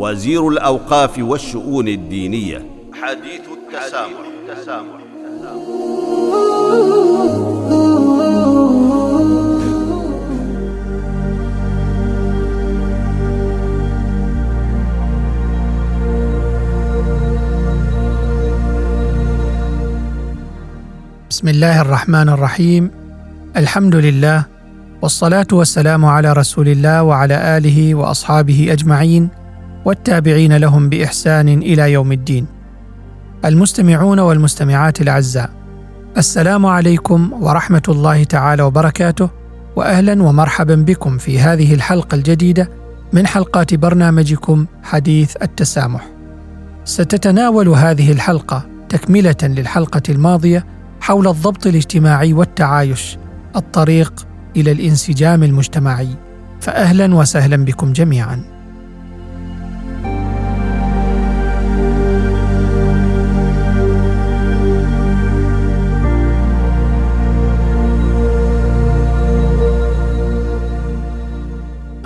وزير الأوقاف والشؤون الدينية. حديث التسامح, التسامح. بسم الله الرحمن الرحيم. الحمد لله والصلاة والسلام على رسول الله وعلى آله وأصحابه أجمعين. والتابعين لهم بإحسان إلى يوم الدين. المستمعون والمستمعات الأعزاء السلام عليكم ورحمة الله تعالى وبركاته واهلا ومرحبا بكم في هذه الحلقة الجديدة من حلقات برنامجكم حديث التسامح. ستتناول هذه الحلقة تكملة للحلقة الماضية حول الضبط الاجتماعي والتعايش الطريق إلى الانسجام المجتمعي فاهلا وسهلا بكم جميعا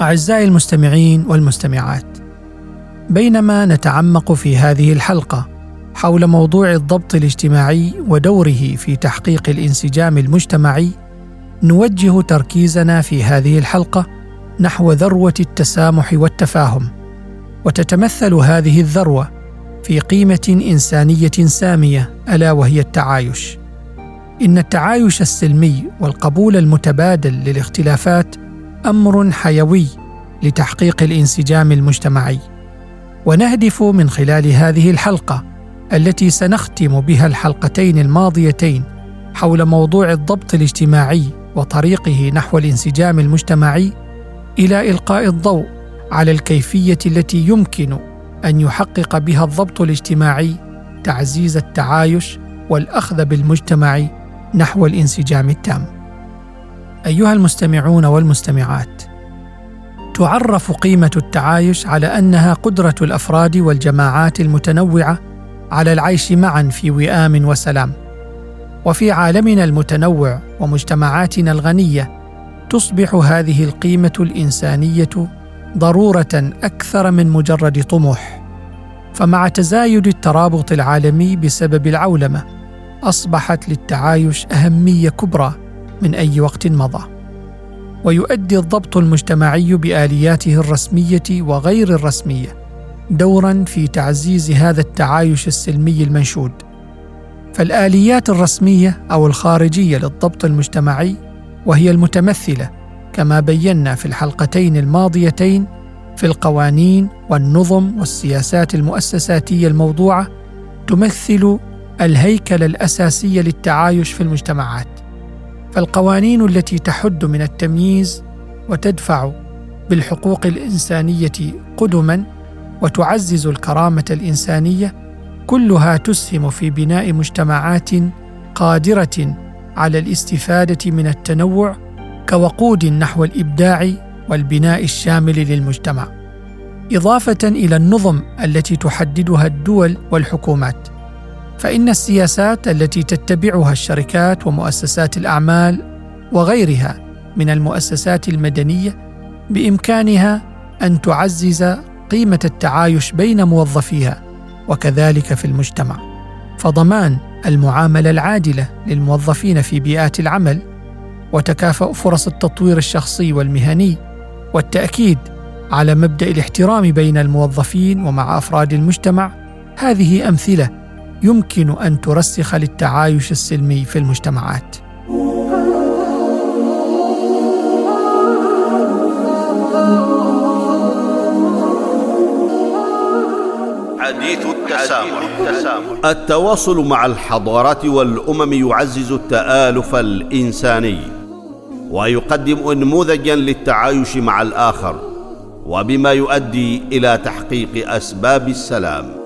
أعزائي المستمعين والمستمعات بينما نتعمق في هذه الحلقة حول موضوع الضبط الاجتماعي ودوره في تحقيق الانسجام المجتمعي نوجه تركيزنا في هذه الحلقة نحو ذروة التسامح والتفاهم وتتمثل هذه الذروة في قيمة إنسانية سامية ألا وهي التعايش. إن التعايش السلمي والقبول المتبادل للاختلافات أمر حيوي لتحقيق الانسجام المجتمعي. ونهدف من خلال هذه الحلقة التي سنختم بها الحلقتين الماضيتين حول موضوع الضبط الاجتماعي وطريقه نحو الانسجام المجتمعي إلى إلقاء الضوء على الكيفية التي يمكن أن يحقق بها الضبط الاجتماعي تعزيز التعايش والأخذ بالمجتمع نحو الانسجام التام. أيها المستمعون والمستمعات تعرف قيمة التعايش على أنها قدرة الأفراد والجماعات المتنوعة على العيش معا في وئام وسلام. وفي عالمنا المتنوع ومجتمعاتنا الغنية تصبح هذه القيمة الإنسانية ضرورة أكثر من مجرد طموح. فمع تزايد الترابط العالمي بسبب العولمة أصبحت للتعايش أهمية كبرى. من أي وقت مضى ويؤدي الضبط المجتمعي بآلياته الرسمية وغير الرسمية دورا في تعزيز هذا التعايش السلمي المنشود. فالآليات الرسمية أو الخارجية للضبط المجتمعي وهي المتمثلة كما بينا في الحلقتين الماضيتين في القوانين والنظم والسياسات المؤسساتية الموضوعة تمثل الهيكل الأساسي للتعايش في المجتمعات. فالقوانين التي تحد من التمييز وتدفع بالحقوق الإنسانية قدما وتعزز الكرامة الإنسانية كلها تسهم في بناء مجتمعات قادرة على الاستفادة من التنوع كوقود نحو الإبداع والبناء الشامل للمجتمع. إضافة إلى النظم التي تحددها الدول والحكومات. فإن السياسات التي تتبعها الشركات ومؤسسات الأعمال وغيرها من المؤسسات المدنية بإمكانها أن تعزز قيمة التعايش بين موظفيها وكذلك في المجتمع فضمان المعاملة العادلة للموظفين في بيئات العمل وتكافؤ فرص التطوير الشخصي والمهني والتأكيد على مبدأ الاحترام بين الموظفين ومع أفراد المجتمع هذه أمثلة يمكن أن ترسخ للتعايش السلمي في المجتمعات. حديث التسامح. التواصل مع الحضارات والأمم يعزز التآلف الإنساني ويقدم انموذجا للتعايش مع الآخر وبما يؤدي إلى تحقيق أسباب السلام.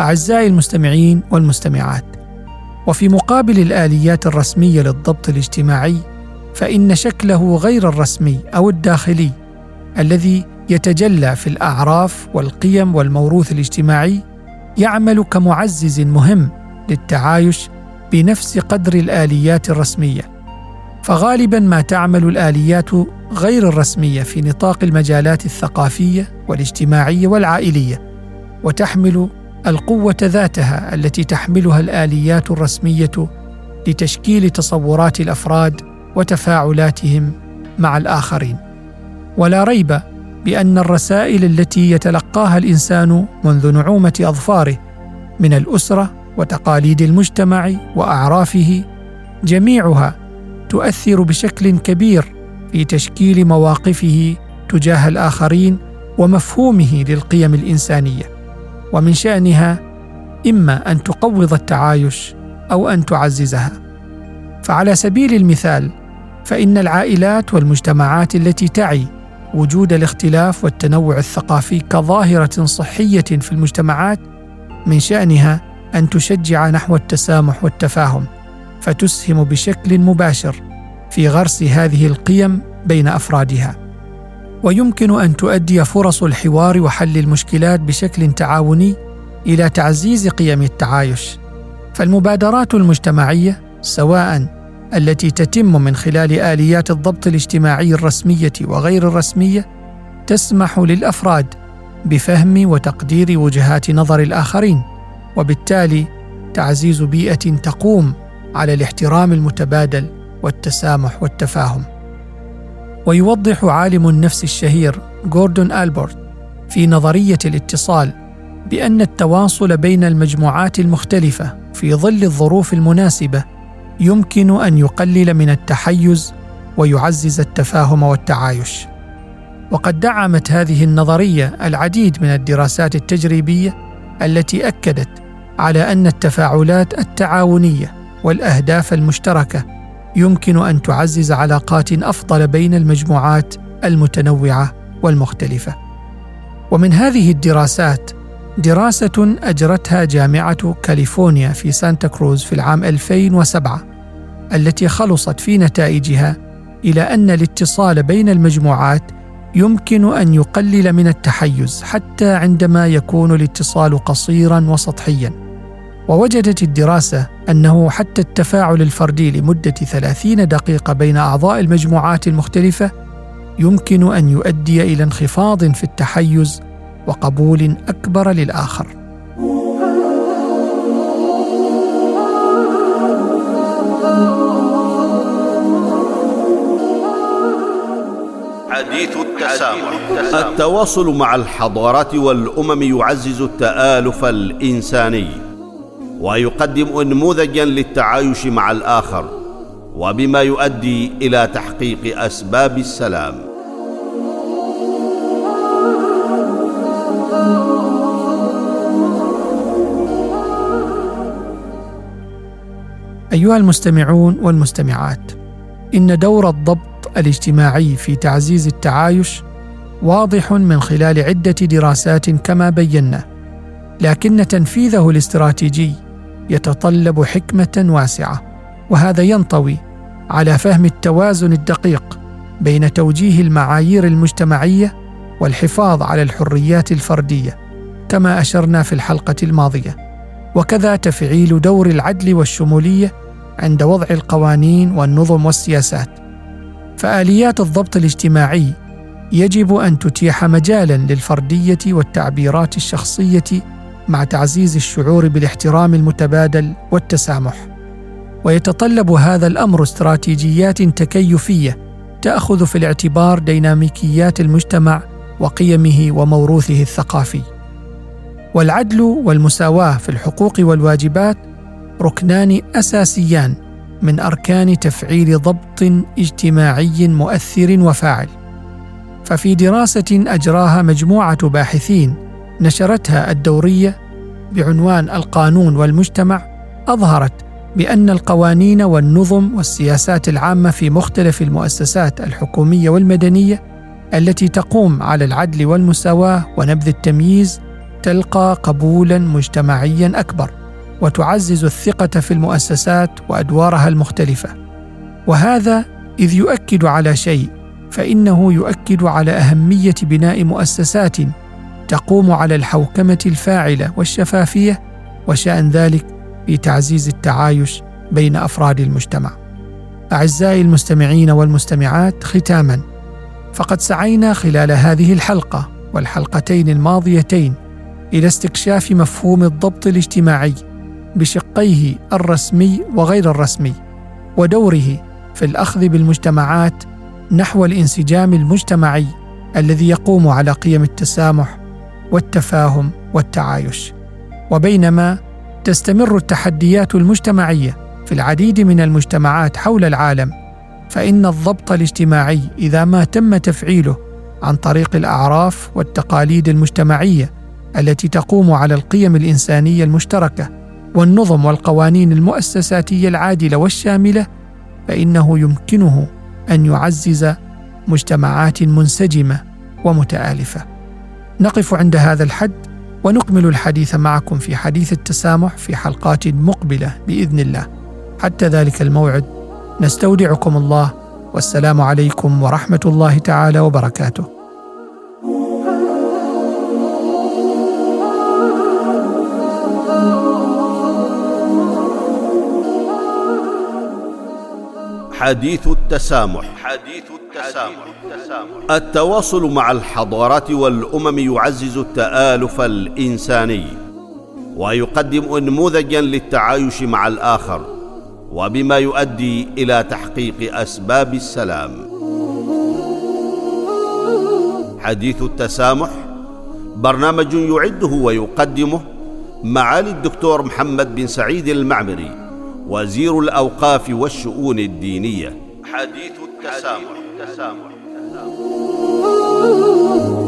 أعزائي المستمعين والمستمعات وفي مقابل الآليات الرسمية للضبط الاجتماعي فإن شكله غير الرسمي أو الداخلي الذي يتجلى في الأعراف والقيم والموروث الاجتماعي يعمل كمعزز مهم للتعايش بنفس قدر الآليات الرسمية. فغالبا ما تعمل الآليات غير الرسمية في نطاق المجالات الثقافية والاجتماعية والعائلية وتحمل القوة ذاتها التي تحملها الآليات الرسمية لتشكيل تصورات الأفراد وتفاعلاتهم مع الآخرين. ولا ريب بأن الرسائل التي يتلقاها الإنسان منذ نعومة أظفاره من الأسرة وتقاليد المجتمع وأعرافه جميعها تؤثر بشكل كبير في تشكيل مواقفه تجاه الآخرين ومفهومه للقيم الإنسانية. ومن شأنها إما أن تقوض التعايش أو أن تعززها. فعلى سبيل المثال فإن العائلات والمجتمعات التي تعي وجود الاختلاف والتنوع الثقافي كظاهرة صحية في المجتمعات من شأنها أن تشجع نحو التسامح والتفاهم فتسهم بشكل مباشر في غرس هذه القيم بين أفرادها. ويمكن أن تؤدي فرص الحوار وحل المشكلات بشكل تعاوني إلى تعزيز قيم التعايش. فالمبادرات المجتمعية سواء التي تتم من خلال آليات الضبط الاجتماعي الرسمية وغير الرسمية تسمح للأفراد بفهم وتقدير وجهات نظر الآخرين وبالتالي تعزيز بيئة تقوم على الاحترام المتبادل والتسامح والتفاهم. ويوضح عالم النفس الشهير جوردون البورت في نظرية الاتصال بأن التواصل بين المجموعات المختلفة في ظل الظروف المناسبة يمكن أن يقلل من التحيز ويعزز التفاهم والتعايش. وقد دعمت هذه النظرية العديد من الدراسات التجريبية التي أكدت على أن التفاعلات التعاونية والأهداف المشتركة يمكن أن تعزز علاقات أفضل بين المجموعات المتنوعة والمختلفة. ومن هذه الدراسات دراسة أجرتها جامعة كاليفورنيا في سانتا كروز في العام 2007 التي خلصت في نتائجها إلى أن الاتصال بين المجموعات يمكن أن يقلل من التحيز حتى عندما يكون الاتصال قصيرا وسطحيا. ووجدت الدراسة أنه حتى التفاعل الفردي لمدة 30 دقيقة بين أعضاء المجموعات المختلفة يمكن أن يؤدي إلى انخفاض في التحيز وقبول أكبر للآخر. حديث التسامح. التواصل مع الحضارات والأمم يعزز التآلف الإنساني. ويقدم انموذجا للتعايش مع الآخر وبما يؤدي إلى تحقيق أسباب السلام. أيها المستمعون والمستمعات إن دور الضبط الاجتماعي في تعزيز التعايش واضح من خلال عدة دراسات كما بينا لكن تنفيذه الاستراتيجي يتطلب حكمة واسعة وهذا ينطوي على فهم التوازن الدقيق بين توجيه المعايير المجتمعية والحفاظ على الحريات الفردية كما أشرنا في الحلقة الماضية. وكذا تفعيل دور العدل والشمولية عند وضع القوانين والنظم والسياسات. فآليات الضبط الاجتماعي يجب أن تتيح مجالا للفردية والتعبيرات الشخصية مع تعزيز الشعور بالاحترام المتبادل والتسامح. ويتطلب هذا الأمر استراتيجيات تكيفية تأخذ في الاعتبار ديناميكيات المجتمع وقيمه وموروثه الثقافي. والعدل والمساواة في الحقوق والواجبات ركنان أساسيان من أركان تفعيل ضبط اجتماعي مؤثر وفاعل. ففي دراسة أجراها مجموعة باحثين نشرتها الدورية بعنوان القانون والمجتمع أظهرت بأن القوانين والنظم والسياسات العامة في مختلف المؤسسات الحكومية والمدنية التي تقوم على العدل والمساواة ونبذ التمييز تلقى قبولا مجتمعيا أكبر وتعزز الثقة في المؤسسات وأدوارها المختلفة. وهذا إذ يؤكد على شيء فإنه يؤكد على أهمية بناء مؤسسات تقوم على الحوكمة الفاعلة والشفافية وشأن ذلك في تعزيز التعايش بين أفراد المجتمع. أعزائي المستمعين والمستمعات ختاما فقد سعينا خلال هذه الحلقة والحلقتين الماضيتين إلى استكشاف مفهوم الضبط الاجتماعي بشقيه الرسمي وغير الرسمي ودوره في الأخذ بالمجتمعات نحو الانسجام المجتمعي الذي يقوم على قيم التسامح والتفاهم والتعايش. وبينما تستمر التحديات المجتمعية في العديد من المجتمعات حول العالم فإن الضبط الاجتماعي إذا ما تم تفعيله عن طريق الأعراف والتقاليد المجتمعية التي تقوم على القيم الإنسانية المشتركة والنظم والقوانين المؤسساتية العادلة والشاملة فإنه يمكنه أن يعزز مجتمعات منسجمة ومتآلفة. نقف عند هذا الحد ونكمل الحديث معكم في حديث التسامح في حلقات مقبلة بإذن الله. حتى ذلك الموعد نستودعكم الله والسلام عليكم ورحمة الله تعالى وبركاته. حديث التسامح. حديث التسامح. التواصل مع الحضارات والأمم يعزز التآلف الإنساني ويقدم انموذجا للتعايش مع الآخر وبما يؤدي إلى تحقيق أسباب السلام. حديث التسامح برنامج يعده ويقدمه معالي الدكتور محمد بن سعيد المعمري وزير الأوقاف والشؤون الدينية. حديث التسامح, التسامح. التسامح.